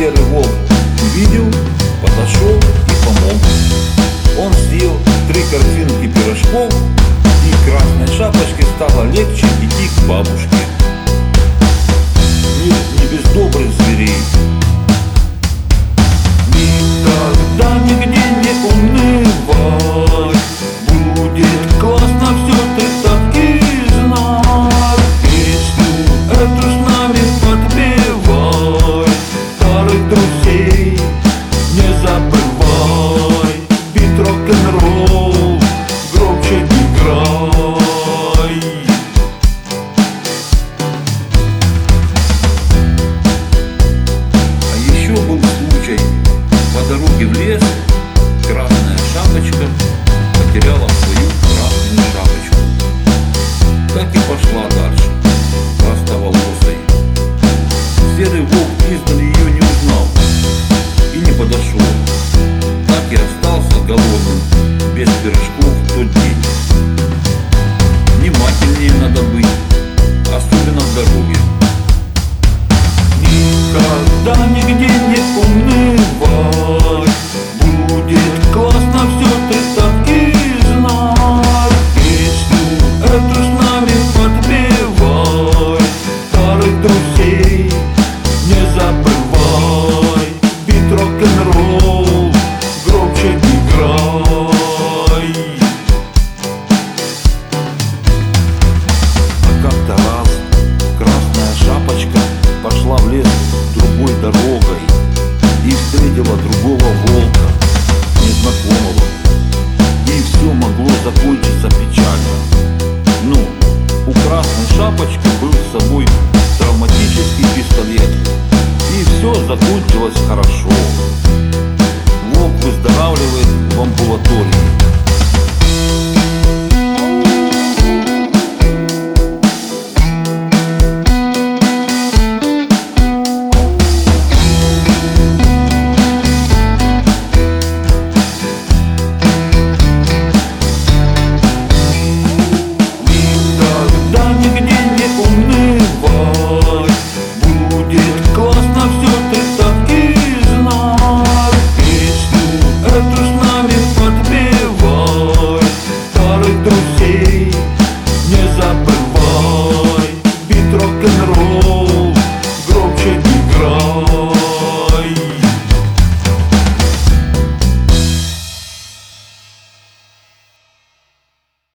серый волк увидел, подошел и помог. Он съел три корзинки пирожков, и красной шапочке стало легче идти к бабушке. Мир не без добрых зверей, без пирожков увидела другого волка, незнакомого. И все могло закончиться печально. Но у красной шапочки был с собой травматический пистолет. И все закончилось хорошо.